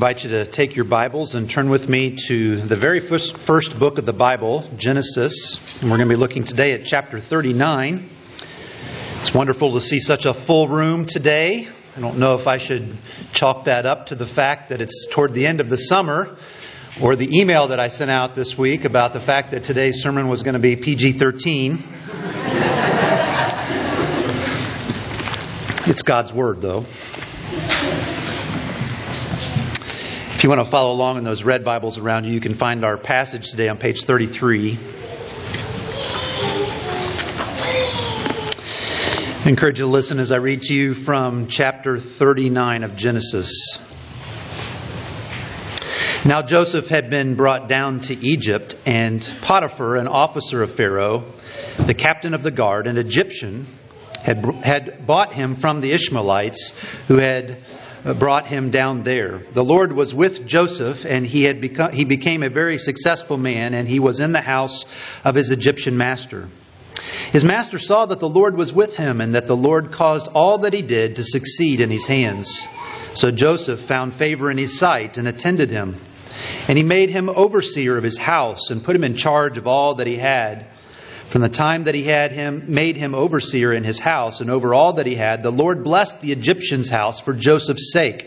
invite you to take your Bibles and turn with me to the very first, first book of the Bible, Genesis. And we're going to be looking today at chapter 39. It's wonderful to see such a full room today. I don't know if I should chalk that up to the fact that it's toward the end of the summer or the email that I sent out this week about the fact that today's sermon was going to be PG 13. It's God's Word, though. If you want to follow along in those red Bibles around you, you can find our passage today on page 33. I encourage you to listen as I read to you from chapter 39 of Genesis. Now Joseph had been brought down to Egypt, and Potiphar, an officer of Pharaoh, the captain of the guard, an Egyptian, had, had bought him from the Ishmaelites who had brought him down there. The Lord was with Joseph, and he had become, he became a very successful man, and he was in the house of his Egyptian master. His master saw that the Lord was with him, and that the Lord caused all that he did to succeed in his hands. So Joseph found favor in his sight and attended him. And he made him overseer of his house and put him in charge of all that he had. From the time that he had him made him overseer in his house and over all that he had, the Lord blessed the Egyptian's house for Joseph's sake.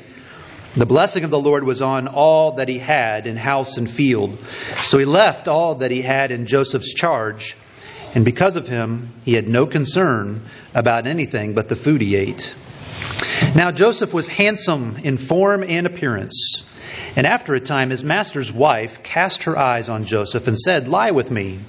The blessing of the Lord was on all that he had in house and field. So he left all that he had in Joseph's charge, and because of him, he had no concern about anything but the food he ate. Now Joseph was handsome in form and appearance. And after a time, his master's wife cast her eyes on Joseph and said, Lie with me.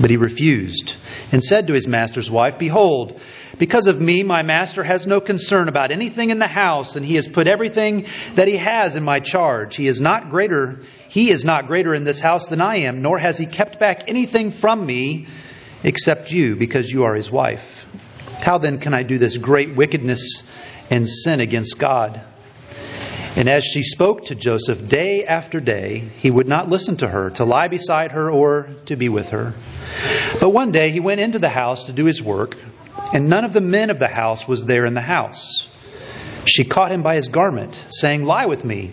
But he refused and said to his master's wife, Behold, because of me, my master has no concern about anything in the house, and he has put everything that he has in my charge. He is not greater, he is not greater in this house than I am, nor has he kept back anything from me except you, because you are his wife. How then can I do this great wickedness and sin against God? And as she spoke to Joseph day after day, he would not listen to her, to lie beside her, or to be with her. But one day he went into the house to do his work, and none of the men of the house was there in the house. She caught him by his garment, saying, Lie with me.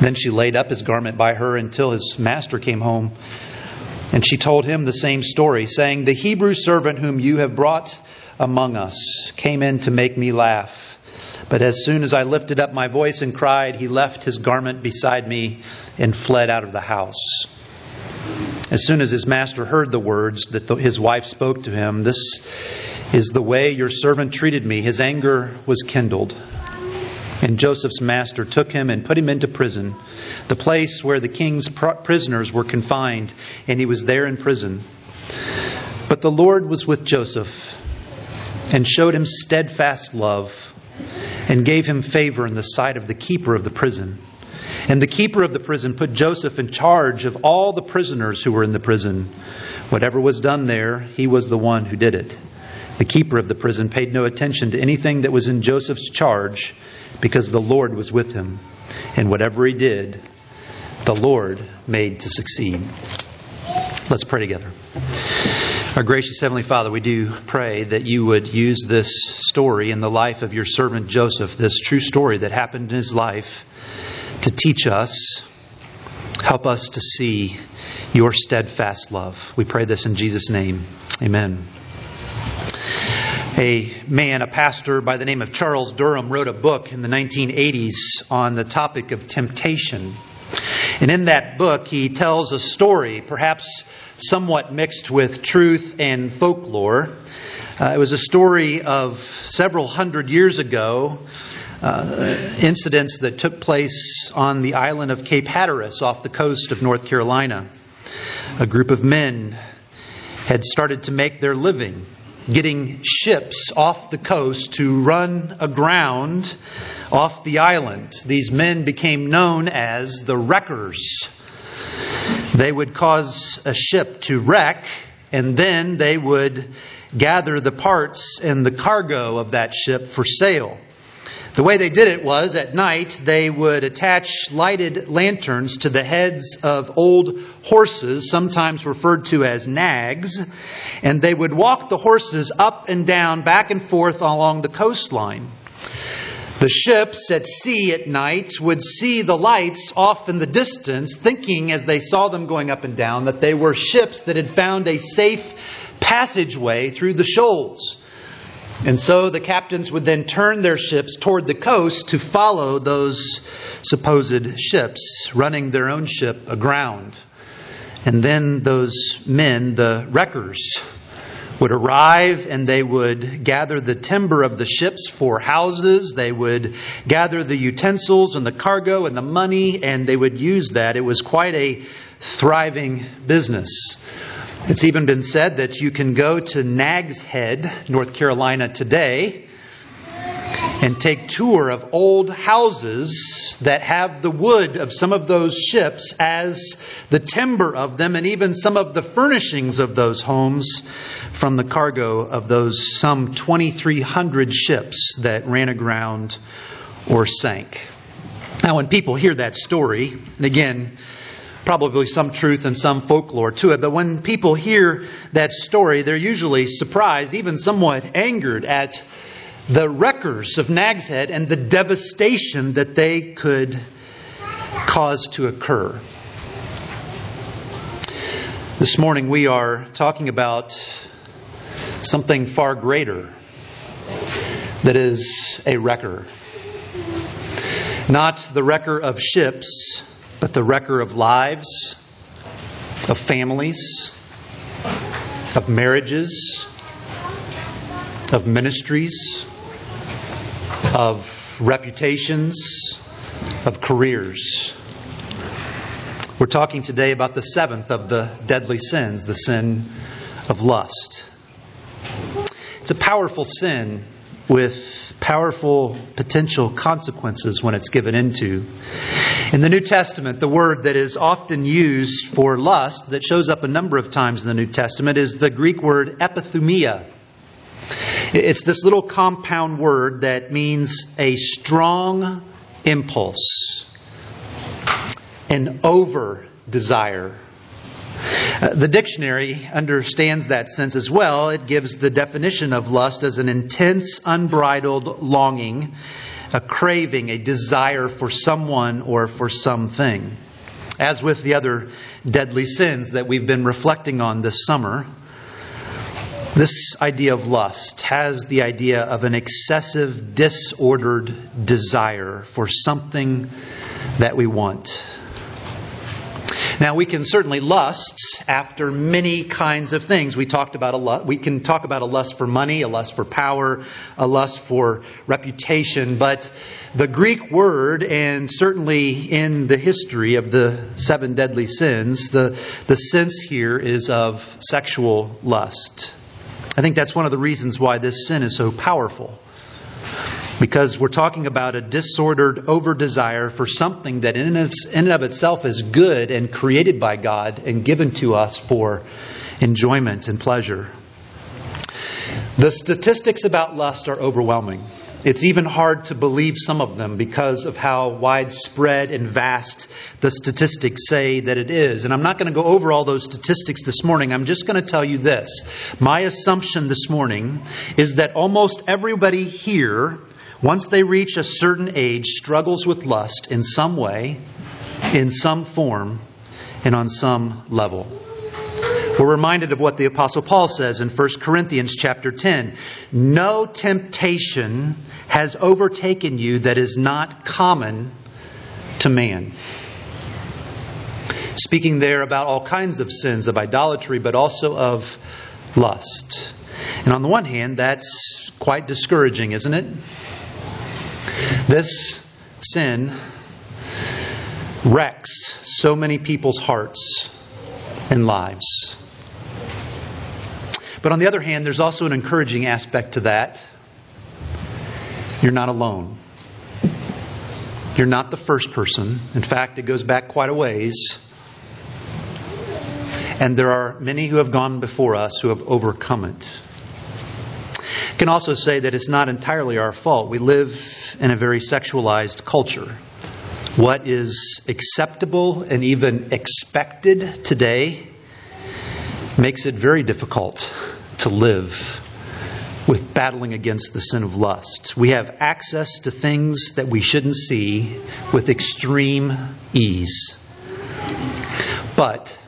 Then she laid up his garment by her until his master came home. And she told him the same story, saying, The Hebrew servant whom you have brought among us came in to make me laugh. But as soon as I lifted up my voice and cried, he left his garment beside me and fled out of the house. As soon as his master heard the words that his wife spoke to him, This is the way your servant treated me, his anger was kindled. And Joseph's master took him and put him into prison, the place where the king's prisoners were confined, and he was there in prison. But the Lord was with Joseph and showed him steadfast love and gave him favor in the sight of the keeper of the prison. And the keeper of the prison put Joseph in charge of all the prisoners who were in the prison. Whatever was done there, he was the one who did it. The keeper of the prison paid no attention to anything that was in Joseph's charge because the Lord was with him. And whatever he did, the Lord made to succeed. Let's pray together. Our gracious Heavenly Father, we do pray that you would use this story in the life of your servant Joseph, this true story that happened in his life, to teach us, help us to see your steadfast love. We pray this in Jesus' name. Amen a man, a pastor by the name of Charles Durham, wrote a book in the 1980s on the topic of temptation. And in that book, he tells a story, perhaps somewhat mixed with truth and folklore. Uh, it was a story of several hundred years ago, uh, incidents that took place on the island of Cape Hatteras off the coast of North Carolina. A group of men had started to make their living getting ships off the coast to run aground off the island. These men became known as the wreckers. They would cause a ship to wreck, and then they would gather the parts and the cargo of that ship for sale. The way they did it was at night they would attach lighted lanterns to the heads of old horses, sometimes referred to as nags, and they would walk the horses up and down, back and forth along the coastline. The ships at sea at night would see the lights off in the distance, thinking as they saw them going up and down that they were ships that had found a safe passageway through the shoals. And so the captains would then turn their ships toward the coast to follow those supposed ships, running their own ship aground. And then those men, the wreckers, would arrive and they would gather the timber of the ships for houses. They would gather the utensils and the cargo and the money, and they would use that. It was quite a thriving business. It's even been said that you can go to Nag's Head, North Carolina today, and take tour of old houses that have the wood of some of those ships as the timber of them and even some of the furnishings of those homes from the cargo of those some 2300 ships that ran aground or sank. Now when people hear that story, and again, probably some truth and some folklore to it. But when people hear that story, they're usually surprised, even somewhat angered at the wreckers of Nag's Head and the devastation that they could cause to occur. This morning we are talking about something far greater that is a wrecker. Not the wrecker of ships but the wrecker of lives, of families, of marriages, of ministries, of reputations, of careers. We're talking today about the seventh of the deadly sins, the sin of lust. It's a powerful sin with powerful potential consequences when it's given into. In the New Testament, the word that is often used for lust, that shows up a number of times in the New Testament, is the Greek word epithumia. It's this little compound word that means a strong impulse, an over desire. Uh, the dictionary understands that sense as well. It gives the definition of lust as an intense, unbridled longing a craving, a desire for someone or for something. As with the other deadly sins that we've been reflecting on this summer, this idea of lust has the idea of an excessive, disordered desire for something that we want. Now we can certainly lust after many kinds of things. We talked about a lust, we can talk about a lust for money, a lust for power, a lust for reputation, but the Greek word and certainly in the history of the seven deadly sins, the, the sense here is of sexual lust. I think that's one of the reasons why this sin is so powerful because we're talking about a disordered over desire for something that in and of itself is good and created by God and given to us for enjoyment and pleasure. The statistics about lust are overwhelming. It's even hard to believe some of them because of how widespread and vast the statistics say that it is. And I'm not going to go over all those statistics this morning. I'm just going to tell you this. My assumption this morning is that almost everybody here once they reach a certain age, struggles with lust in some way, in some form, and on some level. We're reminded of what the apostle Paul says in 1 Corinthians chapter 10. No temptation has overtaken you that is not common to man. Speaking there about all kinds of sins of idolatry, but also of lust. And on the one hand, that's quite discouraging, isn't it? This sin wrecks so many people's hearts and lives. But on the other hand, there's also an encouraging aspect to that. You're not alone. You're not the first person. In fact, it goes back quite a ways. and there are many who have gone before us who have overcome it. Can also say that it's not entirely our fault. We live in a very sexualized culture. What is acceptable and even expected today makes it very difficult to live with battling against the sin of lust. We have access to things that we shouldn't see with extreme ease. But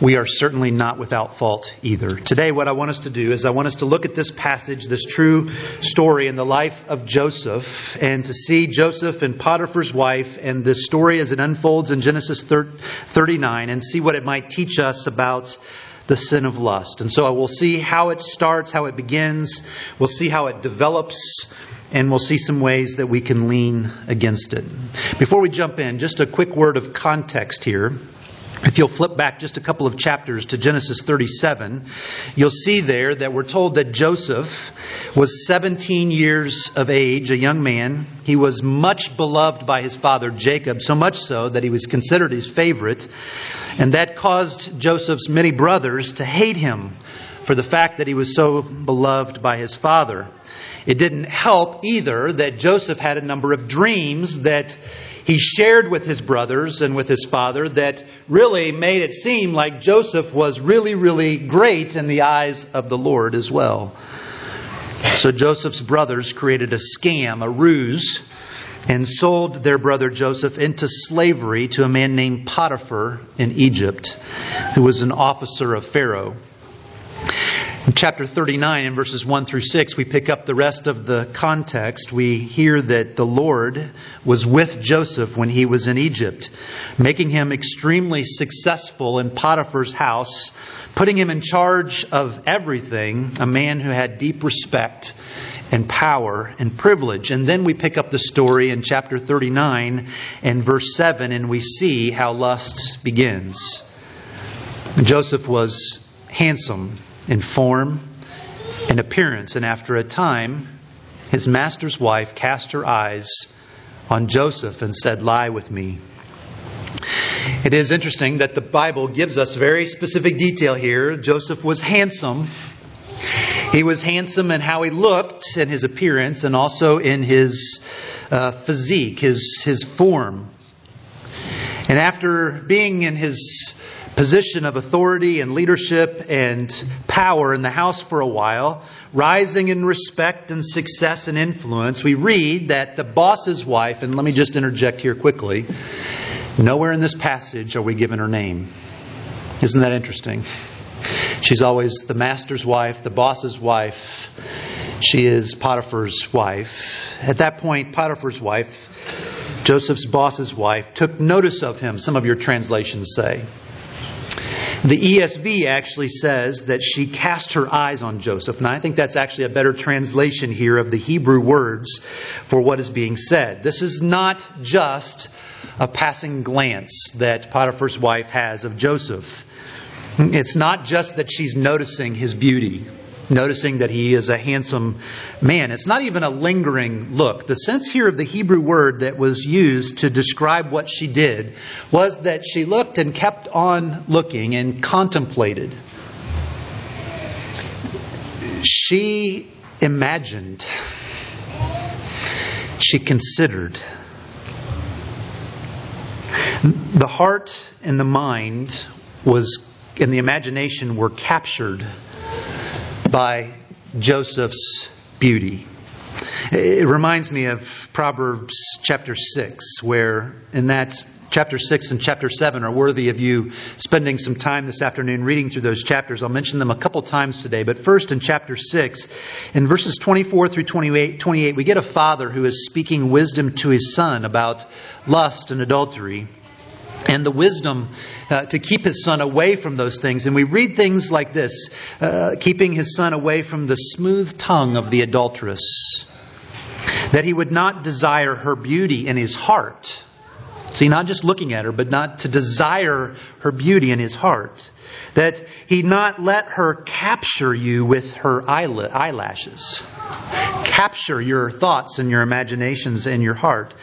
we are certainly not without fault either. Today, what I want us to do is I want us to look at this passage, this true story in the life of Joseph, and to see Joseph and Potiphar's wife and this story as it unfolds in Genesis 39 and see what it might teach us about the sin of lust. And so we'll see how it starts, how it begins, we'll see how it develops, and we'll see some ways that we can lean against it. Before we jump in, just a quick word of context here. If you'll flip back just a couple of chapters to Genesis 37, you'll see there that we're told that Joseph was 17 years of age, a young man. He was much beloved by his father Jacob, so much so that he was considered his favorite. And that caused Joseph's many brothers to hate him for the fact that he was so beloved by his father. It didn't help either that Joseph had a number of dreams that he shared with his brothers and with his father that really made it seem like Joseph was really, really great in the eyes of the Lord as well. So Joseph's brothers created a scam, a ruse, and sold their brother Joseph into slavery to a man named Potiphar in Egypt, who was an officer of Pharaoh. In chapter 39, in verses 1 through 6, we pick up the rest of the context. We hear that the Lord was with Joseph when he was in Egypt, making him extremely successful in Potiphar's house, putting him in charge of everything, a man who had deep respect and power and privilege. And then we pick up the story in chapter 39 and verse 7, and we see how lust begins. Joseph was handsome in form and appearance. And after a time, his master's wife cast her eyes on Joseph and said, Lie with me. It is interesting that the Bible gives us very specific detail here. Joseph was handsome. He was handsome in how he looked in his appearance and also in his uh, physique, his, his form. And after being in his position of authority and leadership and power in the house for a while, rising in respect and success and influence, we read that the boss's wife, and let me just interject here quickly, nowhere in this passage are we given her name. Isn't that interesting? She's always the master's wife, the boss's wife. She is Potiphar's wife. At that point, Potiphar's wife, Joseph's boss's wife, took notice of him, some of your translations say. The ESV actually says that she cast her eyes on Joseph. And I think that's actually a better translation here of the Hebrew words for what is being said. This is not just a passing glance that Potiphar's wife has of Joseph. It's not just that she's noticing his beauty noticing that he is a handsome man. It's not even a lingering look. The sense here of the Hebrew word that was used to describe what she did was that she looked and kept on looking and contemplated. She imagined. She considered. The heart and the mind was and the imagination were captured by Joseph's beauty. It reminds me of Proverbs chapter 6, where in that chapter 6 and chapter 7 are worthy of you spending some time this afternoon reading through those chapters. I'll mention them a couple times today. But first, in chapter 6, in verses 24 through 28, 28 we get a father who is speaking wisdom to his son about lust and adultery and the wisdom uh, to keep his son away from those things. And we read things like this uh, keeping his son away from the smooth tongue of the adulteress, that he would not desire her beauty in his heart, See, not just looking at her, but not to desire her beauty in his heart. That he not let her capture you with her eyelashes. Capture your thoughts and your imaginations and your heart.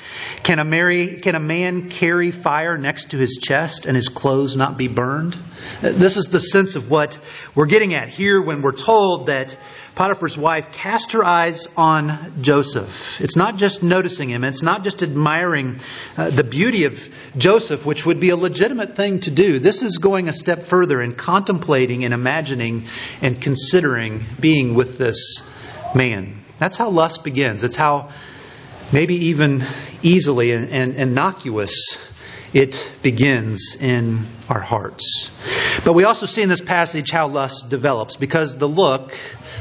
Can a, Mary, can a man carry fire next to his chest and his clothes not be burned? This is the sense of what we're getting at here when we're told that Potiphar's wife cast her eyes on Joseph. It's not just noticing him, it's not just admiring uh, the beauty of Joseph, which would be a legitimate thing to do. This is going a step further in contemplating and imagining and considering being with this man. That's how lust begins. It's how maybe even easily and, and innocuous it begins in our hearts. But we also see in this passage how lust develops because the look,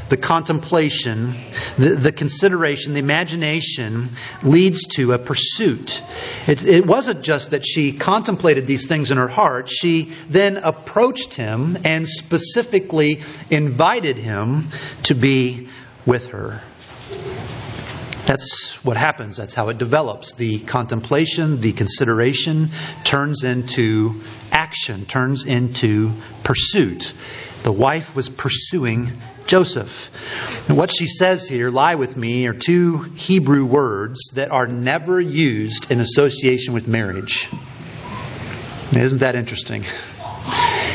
the contemplation, the, the consideration, the imagination leads to a pursuit. It, it wasn't just that she contemplated these things in her heart, she then approached him and specifically invited him to be with her. That's what happens. That's how it develops. The contemplation, the consideration turns into action, turns into pursuit. The wife was pursuing Joseph. And what she says here, lie with me, are two Hebrew words that are never used in association with marriage. Isn't that interesting?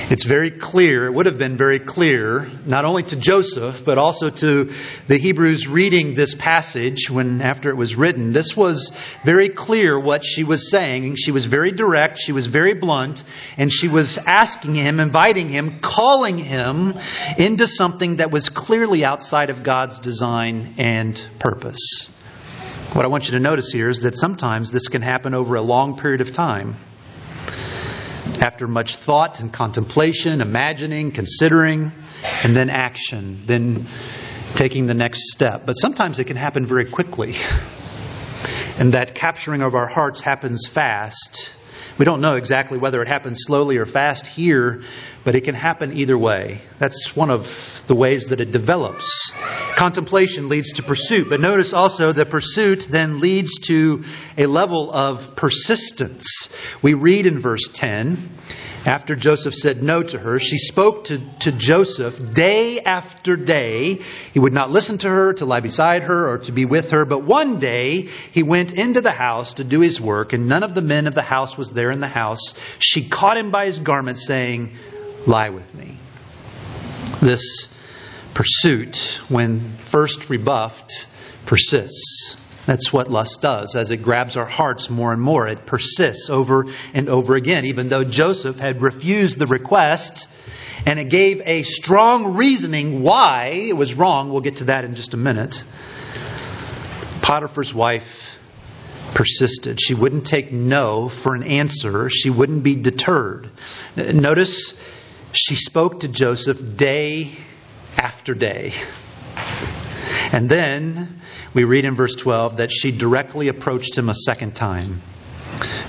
It's very clear, it would have been very clear, not only to Joseph, but also to the Hebrews reading this passage when after it was written. This was very clear what she was saying. She was very direct, she was very blunt, and she was asking him, inviting him, calling him into something that was clearly outside of God's design and purpose. What I want you to notice here is that sometimes this can happen over a long period of time after much thought and contemplation, imagining, considering, and then action, then taking the next step. But sometimes it can happen very quickly. And that capturing of our hearts happens fast. We don't know exactly whether it happens slowly or fast here, but it can happen either way. That's one of the ways that it develops. Contemplation leads to pursuit, but notice also the pursuit then leads to a level of persistence. We read in verse 10 after Joseph said no to her, she spoke to, to Joseph day after day. He would not listen to her, to lie beside her, or to be with her. But one day he went into the house to do his work, and none of the men of the house was there in the house. She caught him by his garment, saying, Lie with me. This pursuit, when first rebuffed, persists. That's what lust does. As it grabs our hearts more and more, it persists over and over again. Even though Joseph had refused the request, and it gave a strong reasoning why it was wrong. We'll get to that in just a minute. Potiphar's wife persisted. She wouldn't take no for an answer, she wouldn't be deterred. Notice she spoke to Joseph day after day. And then we read in verse 12 that she directly approached him a second time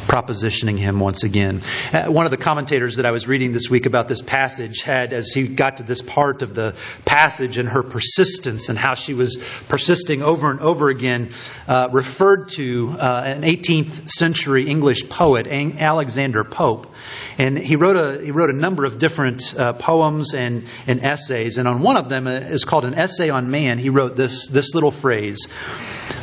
propositioning him once again. Uh, one of the commentators that I was reading this week about this passage had, as he got to this part of the passage and her persistence and how she was persisting over and over again, uh, referred to uh, an 18th century English poet, Alexander Pope. And he wrote a, he wrote a number of different uh, poems and, and essays. And on one of them uh, is called An Essay on Man. He wrote this, this little phrase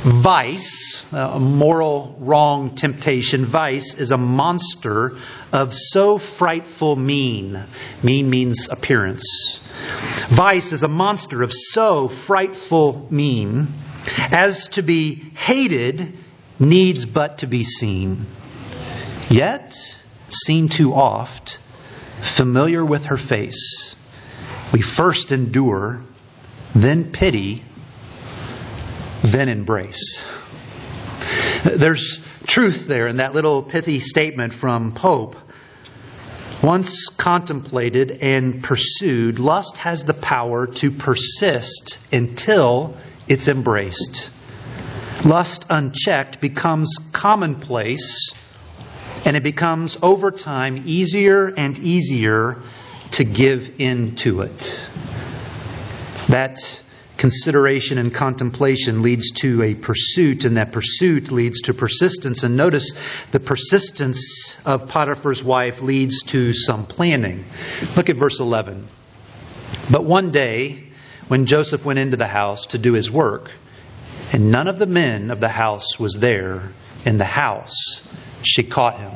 Vice, uh, a moral wrong temptation, vice is a monster of so frightful mien. Mien means appearance. Vice is a monster of so frightful mien as to be hated needs but to be seen. Yet, seen too oft, familiar with her face, we first endure, then pity, then embrace. There's truth there in that little pithy statement from Pope. Once contemplated and pursued, lust has the power to persist until it's embraced. Lust unchecked becomes commonplace and it becomes over time easier and easier to give in to it. That consideration and contemplation leads to a pursuit, and that pursuit leads to persistence. And notice the persistence of Potiphar's wife leads to some planning. Look at verse 11. But one day, when Joseph went into the house to do his work, and none of the men of the house was there in the house, she caught him.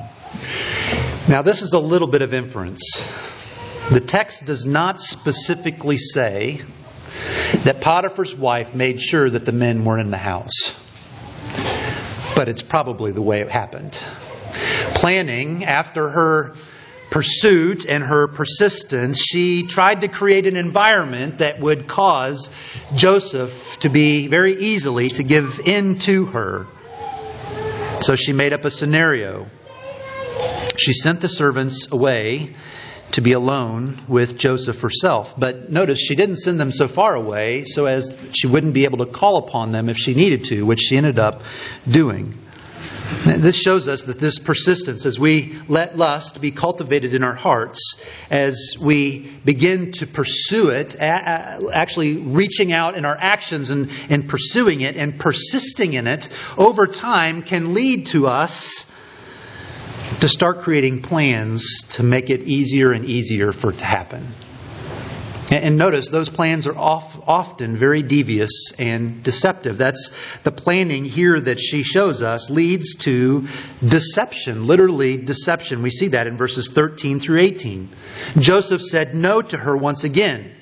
Now, this is a little bit of inference. The text does not specifically say that Potiphar's wife made sure that the men weren't in the house. But it's probably the way it happened. Planning after her pursuit and her persistence, she tried to create an environment that would cause Joseph to be very easily to give in to her. So she made up a scenario. She sent the servants away to be alone with Joseph herself. But notice she didn't send them so far away so as she wouldn't be able to call upon them if she needed to, which she ended up doing. This shows us that this persistence, as we let lust be cultivated in our hearts, as we begin to pursue it, actually reaching out in our actions and, and pursuing it and persisting in it, over time can lead to us to start creating plans to make it easier and easier for it to happen. And notice those plans are often very devious and deceptive. That's the planning here that she shows us leads to deception, literally deception. We see that in verses 13 through 18. Joseph said no to her once again.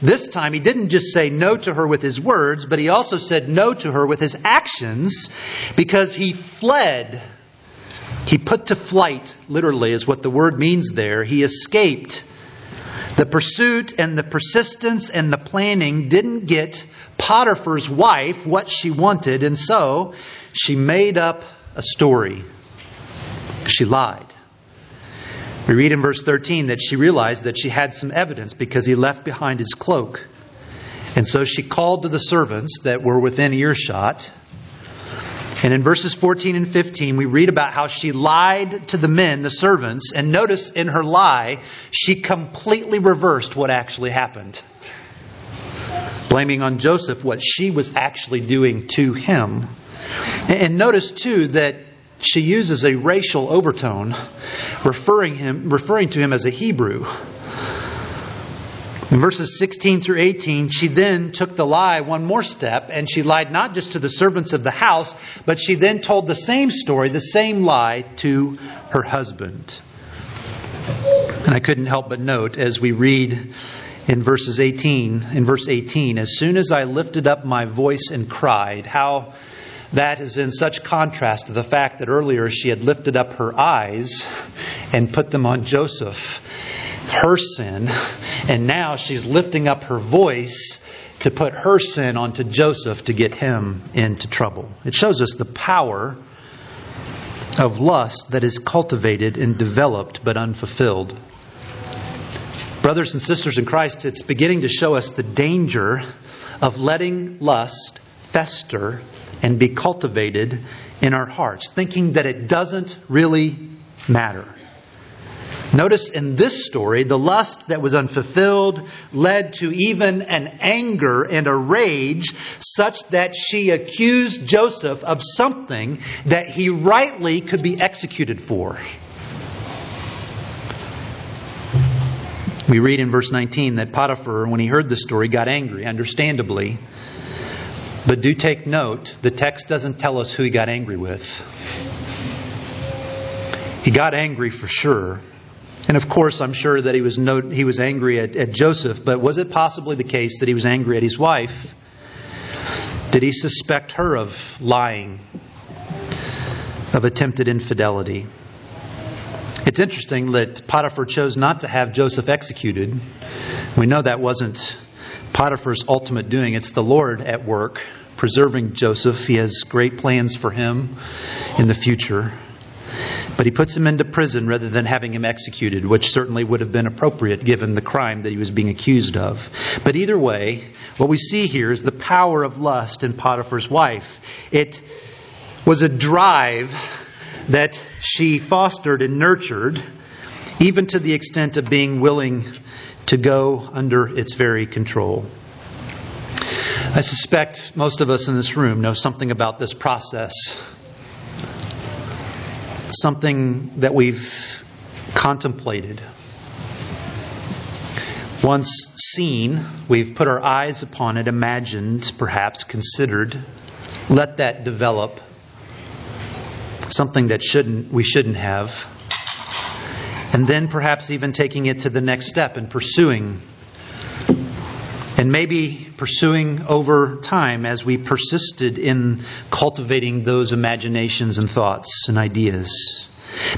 This time he didn't just say no to her with his words, but he also said no to her with his actions because he fled he put to flight, literally, is what the word means there. He escaped. The pursuit and the persistence and the planning didn't get Potiphar's wife what she wanted, and so she made up a story. She lied. We read in verse 13 that she realized that she had some evidence because he left behind his cloak. And so she called to the servants that were within earshot and in verses 14 and 15, we read about how she lied to the men, the servants, and notice in her lie, she completely reversed what actually happened. Blaming on Joseph what she was actually doing to him. And notice too that she uses a racial overtone, referring, him, referring to him as a Hebrew. In verses 16 through 18, she then took the lie one more step, and she lied not just to the servants of the house, but she then told the same story, the same lie, to her husband. And I couldn't help but note as we read in verses 18, in verse 18, as soon as I lifted up my voice and cried, how that is in such contrast to the fact that earlier she had lifted up her eyes and put them on Joseph her sin, and now she's lifting up her voice to put her sin onto Joseph to get him into trouble. It shows us the power of lust that is cultivated and developed but unfulfilled. Brothers and sisters in Christ, it's beginning to show us the danger of letting lust fester and be cultivated in our hearts, thinking that it doesn't really matter. Notice in this story, the lust that was unfulfilled led to even an anger and a rage such that she accused Joseph of something that he rightly could be executed for. We read in verse 19 that Potiphar, when he heard the story, got angry, understandably. But do take note, the text doesn't tell us who he got angry with. He got angry for sure and of course, I'm sure that he was, no, he was angry at, at Joseph, but was it possibly the case that he was angry at his wife? Did he suspect her of lying, of attempted infidelity? It's interesting that Potiphar chose not to have Joseph executed. We know that wasn't Potiphar's ultimate doing, it's the Lord at work preserving Joseph. He has great plans for him in the future. But he puts him into prison rather than having him executed, which certainly would have been appropriate given the crime that he was being accused of. But either way, what we see here is the power of lust in Potiphar's wife. It was a drive that she fostered and nurtured, even to the extent of being willing to go under its very control. I suspect most of us in this room know something about this process. Something that we've contemplated. Once seen, we've put our eyes upon it, imagined, perhaps considered, let that develop. Something that shouldn't we shouldn't have. And then perhaps even taking it to the next step and pursuing and maybe pursuing over time as we persisted in cultivating those imaginations and thoughts and ideas.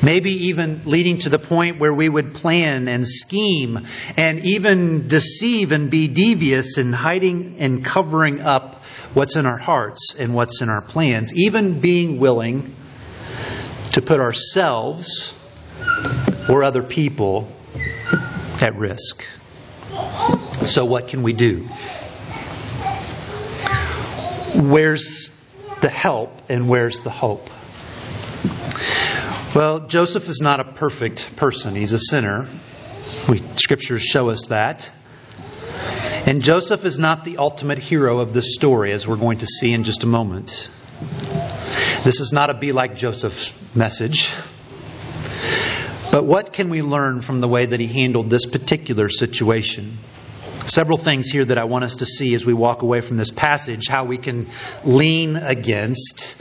Maybe even leading to the point where we would plan and scheme and even deceive and be devious in hiding and covering up what's in our hearts and what's in our plans, even being willing to put ourselves or other people at risk. So, what can we do? Where's the help and where's the hope? Well, Joseph is not a perfect person. He's a sinner. We, scriptures show us that. And Joseph is not the ultimate hero of this story, as we're going to see in just a moment. This is not a be like Joseph message. But what can we learn from the way that he handled this particular situation? Several things here that I want us to see as we walk away from this passage how we can lean against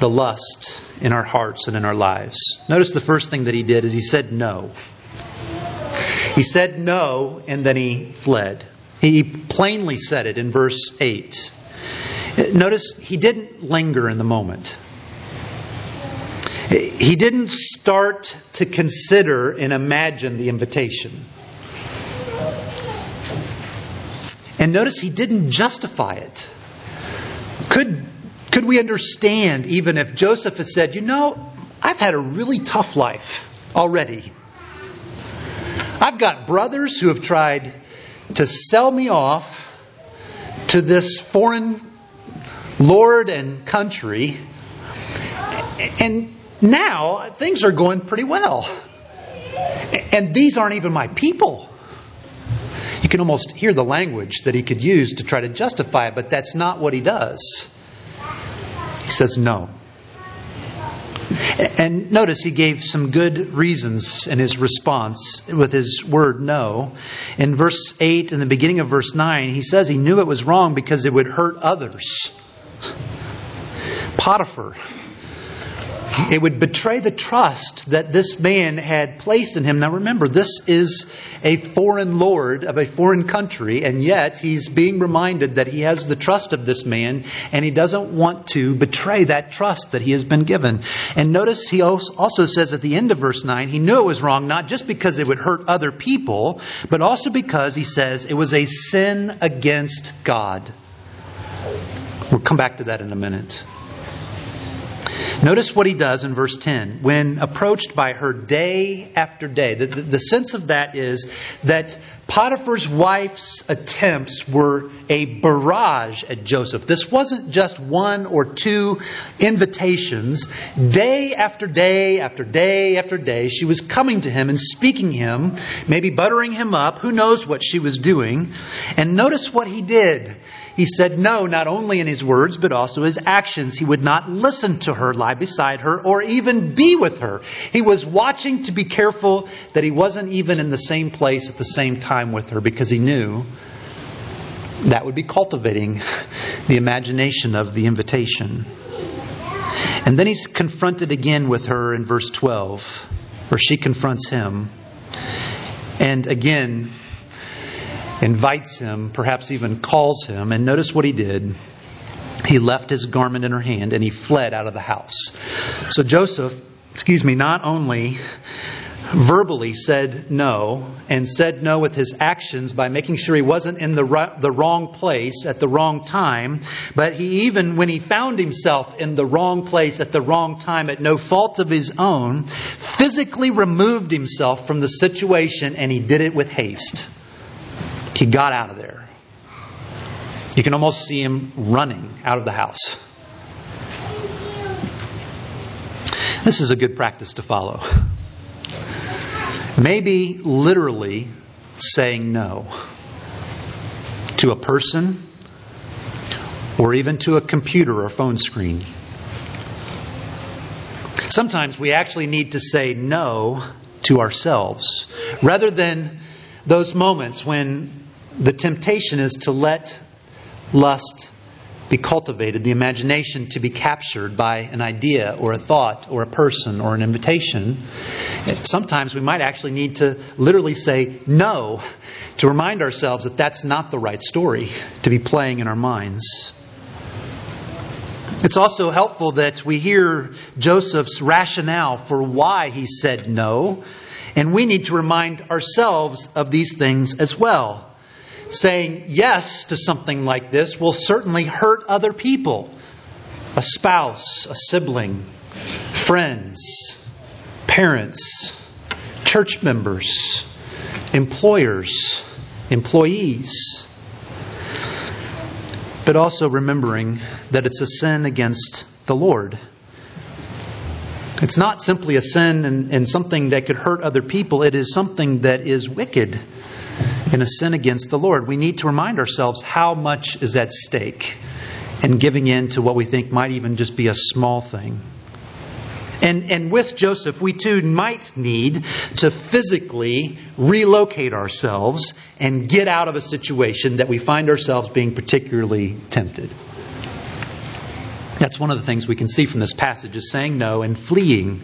the lust in our hearts and in our lives. Notice the first thing that he did is he said no. He said no and then he fled. He plainly said it in verse 8. Notice he didn't linger in the moment. He didn't start to consider and imagine the invitation. And notice he didn't justify it. Could, could we understand even if Joseph had said, You know, I've had a really tough life already. I've got brothers who have tried to sell me off to this foreign lord and country. And now things are going pretty well. And these aren't even my people. You can almost hear the language that he could use to try to justify it, but that's not what he does. He says no. And notice he gave some good reasons in his response with his word no. In verse 8, in the beginning of verse 9, he says he knew it was wrong because it would hurt others. Potiphar, it would betray the trust that this man had placed in him. Now remember, this is a foreign lord of a foreign country, and yet he's being reminded that he has the trust of this man, and he doesn't want to betray that trust that he has been given. And notice he also says at the end of verse 9, he knew it was wrong, not just because it would hurt other people, but also because he says it was a sin against God. We'll come back to that in a minute. Notice what he does in verse 10. When approached by her day after day, the, the, the, sense of that is that Potiphar's wife's attempts were a barrage at Joseph. This wasn't just one or two invitations. Day after day after day after day, she was coming to him and speaking him, maybe buttering him up. Who knows what she was doing? And notice what he did. He said no, not only in his words, but also his actions. He would not listen to her, lie beside her, or even be with her. He was watching to be careful that he wasn't even in the same place at the same time with her because he knew that would be cultivating the imagination of the invitation. And then he's confronted again with her in verse 12, where she confronts him. And again, invites him, perhaps even calls him, and notice what he did. He left his garment in her hand and he fled out of the house. So Joseph, excuse me, not only verbally said no and said no with his actions by making sure he wasn't in the, the wrong place at the wrong time. But he even, when he found himself in the wrong place at the wrong time at no fault of his own, physically removed himself from the situation and he did it with haste. He got out of there. You can almost see him running out of the house. This is a good practice to follow. Maybe literally saying no to a person, or even to a computer or phone screen. Sometimes we actually need to say no to ourselves rather than those moments when the temptation is to let lust be cultivated, the imagination to be captured by an idea or a thought or a person or an invitation. Sometimes we might actually need to literally say no to remind ourselves that that's not the right story to be playing in our minds. It's also helpful that we hear Joseph's rationale for why he said no, and we need to remind ourselves of these things as well saying yes to something like this will certainly hurt other people a spouse, a sibling, friends, parents, church members, employers, employees. But also remembering that it's a sin against the Lord. It's not simply a sin and, and something that could hurt other people, it is something that is wicked in a sin against the Lord. We need to remind ourselves how much is at stake in giving in to what we think might even just be a small thing. And, and with Joseph, we too might need to physically relocate ourselves and get out of a situation that we find ourselves being particularly tempted. That's one of the things we can see from this passage is saying no and fleeing.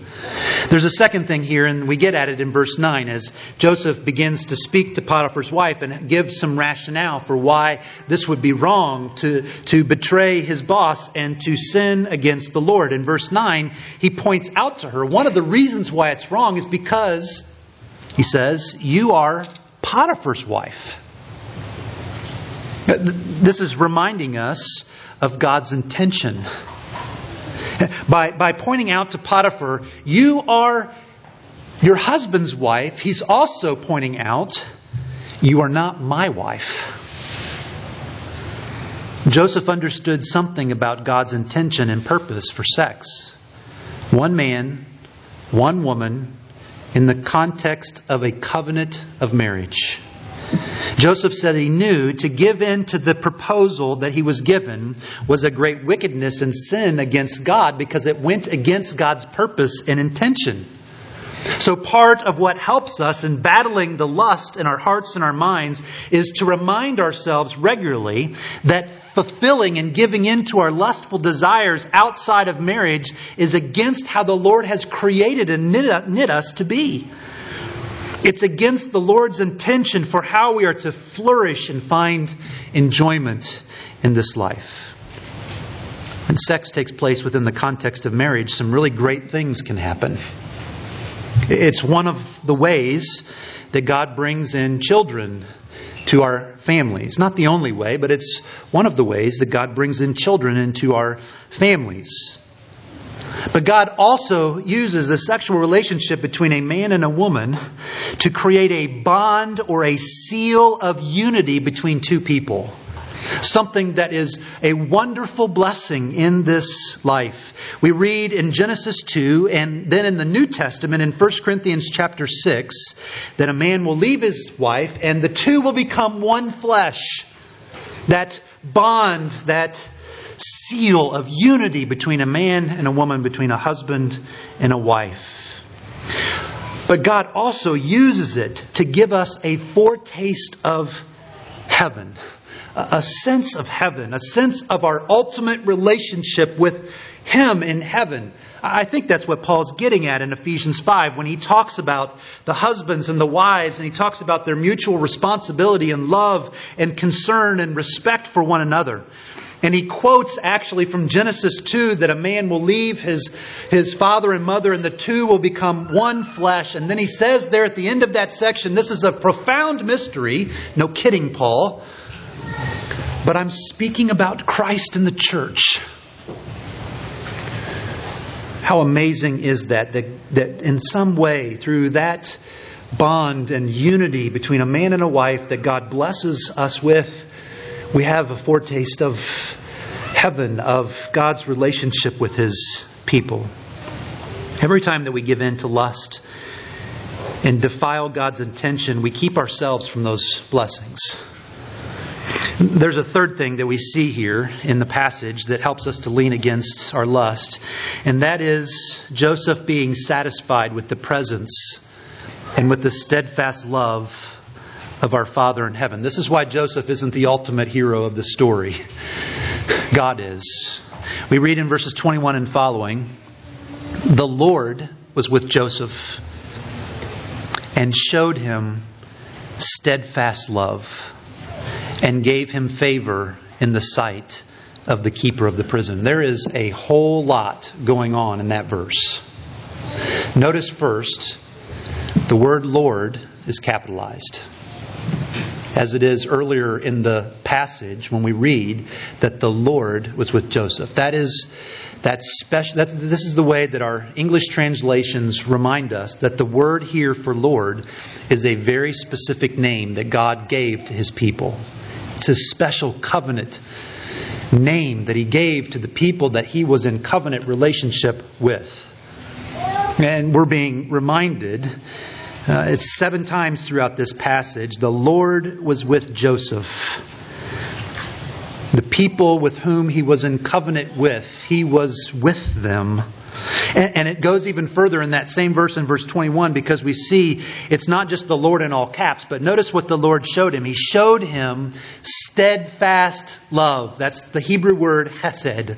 There's a second thing here, and we get at it in verse 9 as Joseph begins to speak to Potiphar's wife and gives some rationale for why this would be wrong to, to betray his boss and to sin against the Lord. In verse 9, he points out to her one of the reasons why it's wrong is because, he says, you are Potiphar's wife. This is reminding us of God's intention. By, by pointing out to Potiphar, you are your husband's wife, he's also pointing out, you are not my wife. Joseph understood something about God's intention and purpose for sex. One man, one woman, in the context of a covenant of marriage. Joseph said he knew to give in to the proposal that he was given was a great wickedness and sin against God because it went against God's purpose and intention. So, part of what helps us in battling the lust in our hearts and our minds is to remind ourselves regularly that fulfilling and giving in to our lustful desires outside of marriage is against how the Lord has created and knit us to be. It's against the Lord's intention for how we are to flourish and find enjoyment in this life. When sex takes place within the context of marriage, some really great things can happen. It's one of the ways that God brings in children to our families. Not the only way, but it's one of the ways that God brings in children into our families. But God also uses the sexual relationship between a man and a woman to create a bond or a seal of unity between two people. Something that is a wonderful blessing in this life. We read in Genesis 2 and then in the New Testament in 1 Corinthians chapter 6 that a man will leave his wife and the two will become one flesh. That bond, that seal of unity between a man and a woman, between a husband and a wife. But God also uses it to give us a foretaste of heaven, a sense of heaven, a sense of our ultimate relationship with Him in heaven. I think that's what Paul's getting at in Ephesians 5 when he talks about the husbands and the wives and he talks about their mutual responsibility and love and concern and respect for one another. And he quotes actually from Genesis 2 that a man will leave his, his father and mother and the two will become one flesh. And then he says there at the end of that section, this is a profound mystery. No kidding, Paul. But I'm speaking about Christ and the church. How amazing is that, that? That in some way, through that bond and unity between a man and a wife that God blesses us with, we have a foretaste of heaven, of God's relationship with His people. Every time that we give in to lust and defile God's intention, we keep ourselves from those blessings. There's a third thing that we see here in the passage that helps us to lean against our lust, and that is Joseph being satisfied with the presence and with the steadfast love of our Father in heaven. This is why Joseph isn't the ultimate hero of the story. God is. We read in verses 21 and following The Lord was with Joseph and showed him steadfast love and gave him favor in the sight of the keeper of the prison. There is a whole lot going on in that verse. Notice first, the word Lord is capitalized. As it is earlier in the passage when we read that the Lord was with Joseph. That is that's special. That's, this is the way that our English translations remind us that the word here for Lord is a very specific name that God gave to his people. It's his special covenant name that he gave to the people that he was in covenant relationship with. And we're being reminded, uh, it's seven times throughout this passage, the Lord was with Joseph. The people with whom he was in covenant with, he was with them. And, and, it goes even further in that same verse in verse 21 because we see it's not just the Lord in all caps, but notice what the Lord showed him. He showed him steadfast love. That's the Hebrew word hesed.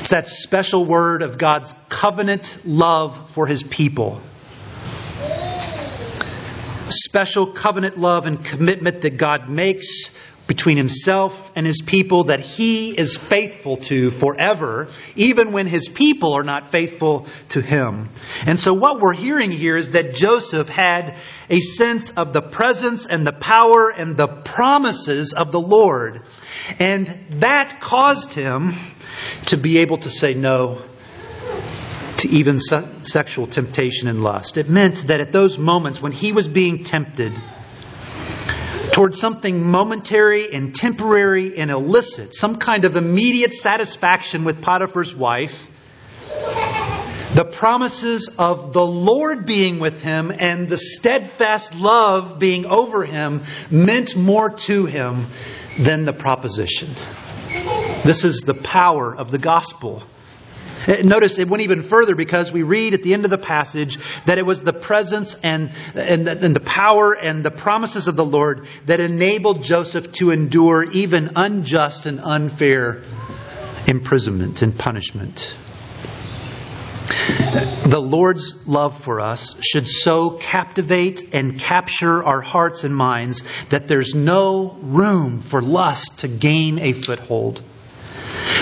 It's that special word of God's covenant love for his people. Special covenant love and commitment that God makes between himself and his people that he is faithful to forever, even when his people are not faithful to him. And so, what we're hearing here is that Joseph had a sense of the presence and the power and the promises of the Lord. And that caused him to be able to say no to even sexual temptation and lust. It meant that at those moments when he was being tempted, towards something momentary and temporary and illicit, some kind of immediate satisfaction with Potiphar's wife, the promises of the Lord being with him and the steadfast love being over him meant more to him than the proposition. This is the power of the gospel. Uh, notice it went even further because we read at the end of the passage that it was the presence and, and, and the power and the promises of the Lord that enabled Joseph to endure even unjust and unfair imprisonment and punishment. The Lord's love for us should so captivate and capture our hearts and minds that there's no room for lust to gain a foothold.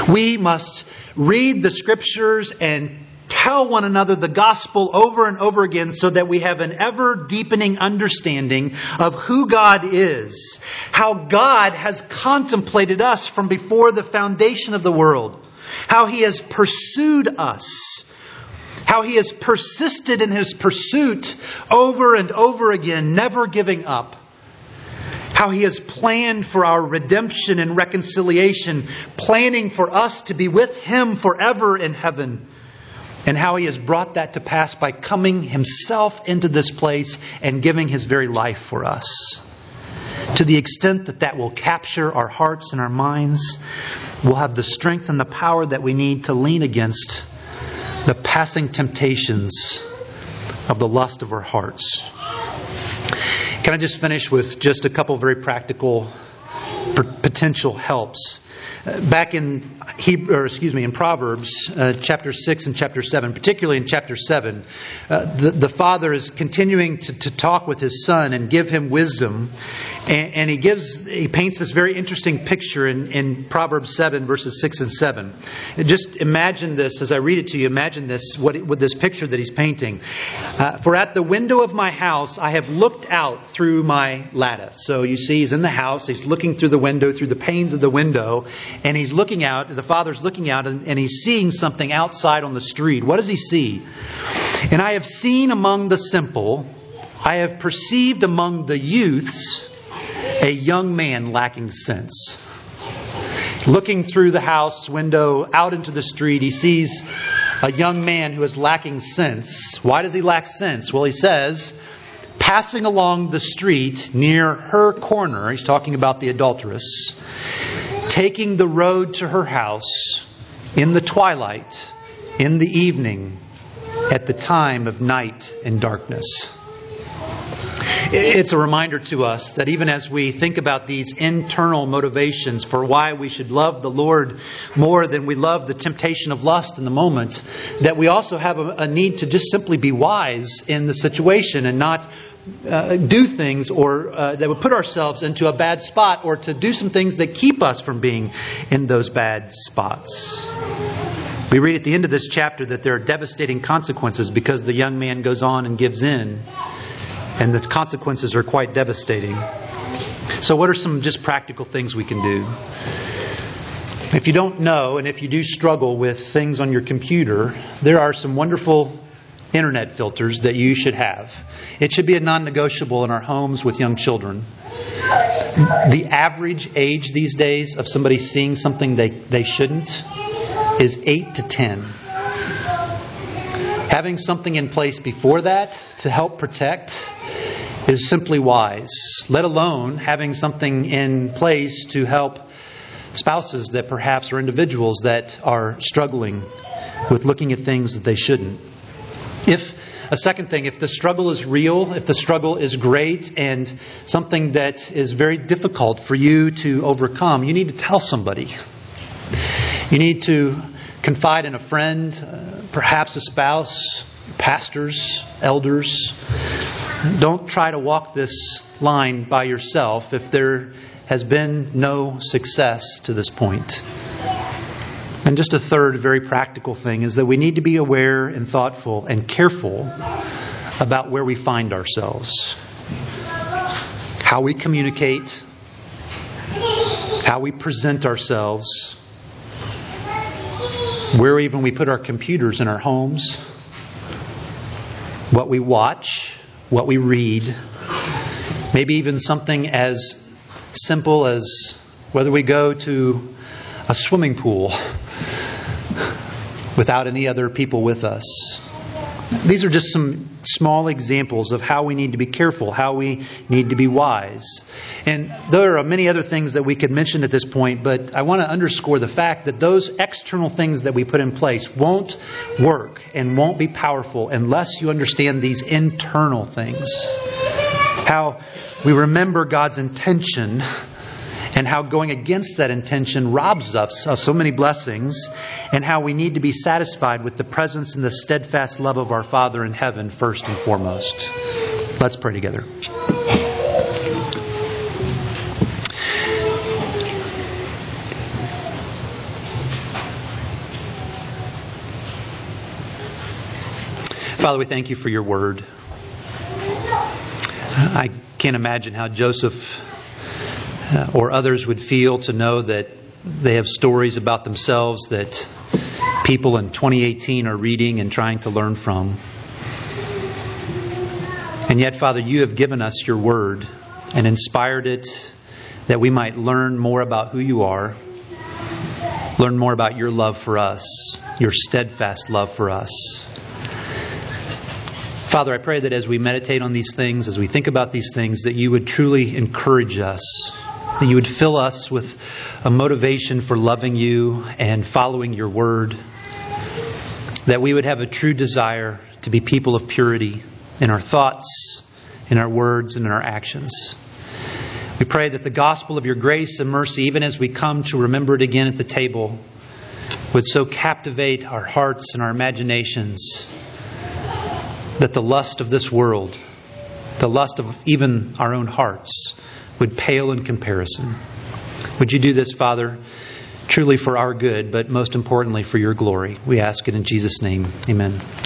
We must read the scriptures and tell one another the gospel over and over again so that we have an ever deepening understanding of who God is, how God has contemplated us from before the foundation of the world, how He has pursued us. How he has persisted in his pursuit over and over again, never giving up how He has planned for our redemption and reconciliation, planning for us to be with Him forever in heaven, and how He has brought that to pass by coming Himself into this place and giving His very life for us. To the extent that that will capture our hearts and our minds, we'll have the strength and the power that we need to lean against the passing temptations of the lust of our hearts. Can I just finish with just a couple very practical potential helps? back in Hebrew, or excuse me, in Proverbs uh, chapter six and chapter seven, particularly in chapter seven, uh, the, the father is continuing to, to talk with his son and give him wisdom, and, and he gives he paints this very interesting picture in, in Proverbs seven verses six and seven. And just imagine this as I read it to you. Imagine this what this picture that he's painting. Uh, For at the window of my house I have looked out through my lattice. So you see, he's in the house. He's looking through the window through the panes of the window and he's looking out, the father's looking out, and, and he's seeing something outside on the street. What does he see? And I have seen among the simple, I have perceived among the youths a young man lacking sense. Looking through the house window out into the street, he sees a young man who is lacking sense. Why does he lack sense? Well, he says, passing along the street near her corner, he's talking about the adulteress, taking the road to her house in the twilight, in the evening, at the time of night and darkness. It's a reminder to us that even as we think about these internal motivations for why we should love the Lord more than we love the temptation of lust in the moment, that we also have a, a need to just simply be wise in the situation and not uh, do things or uh, that would put ourselves into a bad spot or to do some things that keep us from being in those bad spots. We read at the end of this chapter that there are devastating consequences because the young man goes on and gives in and the consequences are quite devastating. So, what are some just practical things we can do? If you don't know, and if you do struggle with things on your computer, there are some wonderful internet filters that you should have. It should be a non negotiable in our homes with young children. The average age these days of somebody seeing something they, they shouldn't is 8 to 10. Having something in place before that to help protect is simply wise, let alone having something in place to help spouses that perhaps are individuals that are struggling with looking at things that they shouldn't. If a second thing, if the struggle is real, if the struggle is great and something that is very difficult for you to overcome, you need to tell somebody. You need to confide in a friend, uh, perhaps a spouse, pastors, elders. Don't try to walk this line by yourself if there has been no success to this point. And just a third very practical thing is that we need to be aware and thoughtful and careful about where we find ourselves, how we communicate, how we present ourselves, where even we put our computers in our homes, what we watch what we read, maybe even something as simple as whether we go to a swimming pool without any other people with us. These are just some small examples of how we need to be careful, how we need to be wise. And there are many other things that we could mention at this point, but I want to underscore the fact that those external things that we put in place won't work and won't be powerful unless you understand these internal things. How we remember God's intention and how going against that intention robs us of so many blessings, and how we need to be satisfied with the presence and the steadfast love of our Father in heaven first and foremost. Let's pray together. Father, we thank you for your word. I can't imagine how Joseph Uh, or others would feel to know that they have stories about themselves that people in 2018 are reading and trying to learn from. And yet, Father, you have given us your word and inspired it that we might learn more about who you are, learn more about your love for us, your steadfast love for us. Father, I pray that as we meditate on these things, as we think about these things, that you would truly encourage us, that you would fill us with a motivation for loving you and following your word, that we would have a true desire to be people of purity in our thoughts, in our words, and in our actions. We pray that the gospel of your grace and mercy, even as we come to remember it again at the table, would so captivate our hearts and our imaginations that the lust of this world, the lust of even our own hearts, would pale in comparison. Would you do this, Father, truly for our good, but most importantly for your glory? We ask it in Jesus' name. Amen.